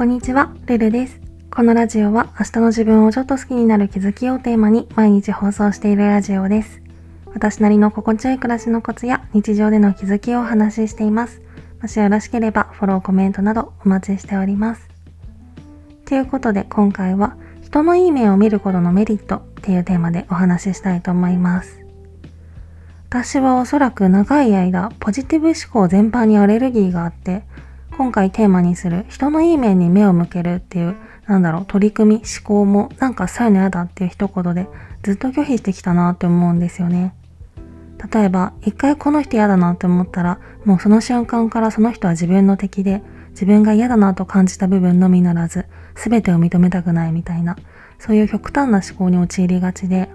こんにちは、ルルです。このラジオは明日の自分をちょっと好きになる気づきをテーマに毎日放送しているラジオです。私なりの心地よい暮らしのコツや日常での気づきをお話ししています。もしよろしければフォロー、コメントなどお待ちしております。ということで今回は人のいい面を見ることのメリットっていうテーマでお話ししたいと思います。私はおそらく長い間ポジティブ思考全般にアレルギーがあって今回テーマにする人のいい面に目を向けるっていうなんだろう取り組み思考もなんかそういうの嫌だっていう一言でずっと拒否してきたなって思うんですよね。例えば一回この人嫌だなって思ったらもうその瞬間からその人は自分の敵で自分が嫌だなと感じた部分のみならず全てを認めたくないみたいなそういう極端な思考に陥りがちで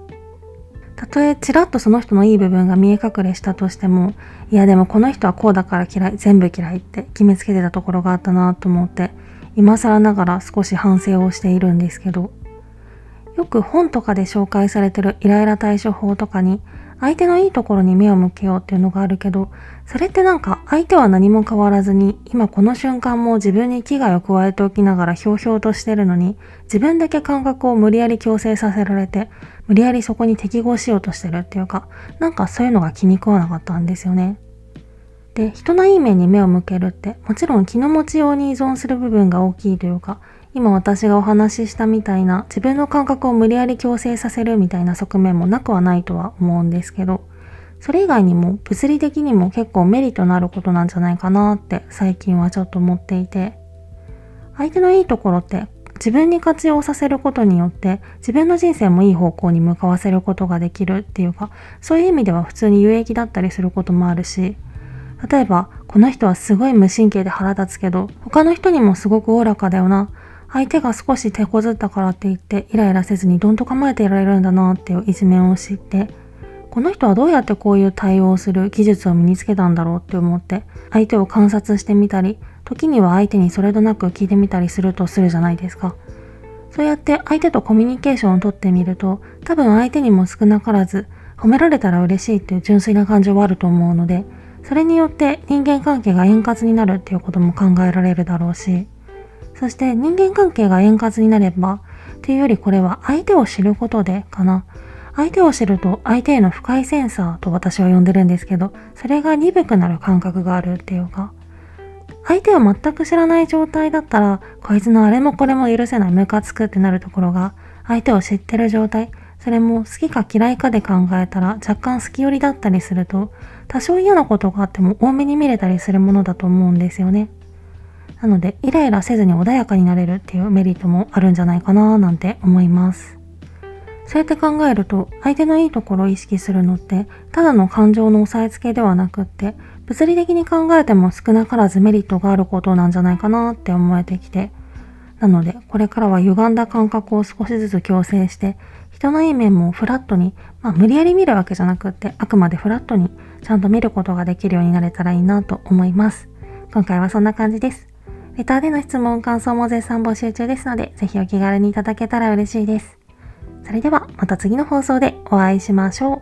たとえちらっとその人のいい部分が見え隠れしたとしても、いやでもこの人はこうだから嫌い、全部嫌いって決めつけてたところがあったなと思って、今更ながら少し反省をしているんですけど、よく本とかで紹介されてるイライラ対処法とかに、相手のいいところに目を向けようっていうのがあるけど、それってなんか相手は何も変わらずに、今この瞬間も自分に危害を加えておきながらひょうひょうとしてるのに、自分だけ感覚を無理やり強制させられて、無理やりそこに適合しようとしてるっていうか、なんかそういうのが気に食わなかったんですよね。で、人のいい面に目を向けるって、もちろん気の持ちように依存する部分が大きいというか、今私がお話ししたみたいな自分の感覚を無理やり強制させるみたいな側面もなくはないとは思うんですけど、それ以外にも物理的にも結構メリットのあることなんじゃないかなって最近はちょっと思っていて、相手のいいところって自分に活用させることによって自分の人生もいい方向に向かわせることができるっていうかそういう意味では普通に有益だったりすることもあるし例えばこの人はすごい無神経で腹立つけど他の人にもすごくおおらかだよな相手が少し手こずったからって言ってイライラせずにどんと構えていられるんだなっていう一面を知ってこの人はどうやってこういう対応をする技術を身につけたんだろうって思って相手を観察してみたり時には相手にそれとなく聞いてみたりするとするじゃないですか。そうやって相手とコミュニケーションをとってみると、多分相手にも少なからず、褒められたら嬉しいっていう純粋な感情はあると思うので、それによって人間関係が円滑になるっていうことも考えられるだろうし、そして人間関係が円滑になれば、っていうよりこれは相手を知ることでかな。相手を知ると相手への深いセンサーと私は呼んでるんですけど、それが鈍くなる感覚があるっていうか、相手を全く知らない状態だったら、こいつのあれもこれも許せないムカつくってなるところが、相手を知ってる状態、それも好きか嫌いかで考えたら若干好き寄りだったりすると、多少嫌なことがあっても多めに見れたりするものだと思うんですよね。なので、イライラせずに穏やかになれるっていうメリットもあるんじゃないかななんて思います。そうやって考えると、相手のいいところを意識するのって、ただの感情の押さえつけではなくって、物理的に考えても少なからずメリットがあることなんじゃないかなって思えてきて、なので、これからは歪んだ感覚を少しずつ矯正して、人のいい面もフラットに、まあ無理やり見るわけじゃなくって、あくまでフラットにちゃんと見ることができるようになれたらいいなと思います。今回はそんな感じです。レターでの質問、感想も絶賛募集中ですので、ぜひお気軽にいただけたら嬉しいです。それではまた次の放送でお会いしましょう。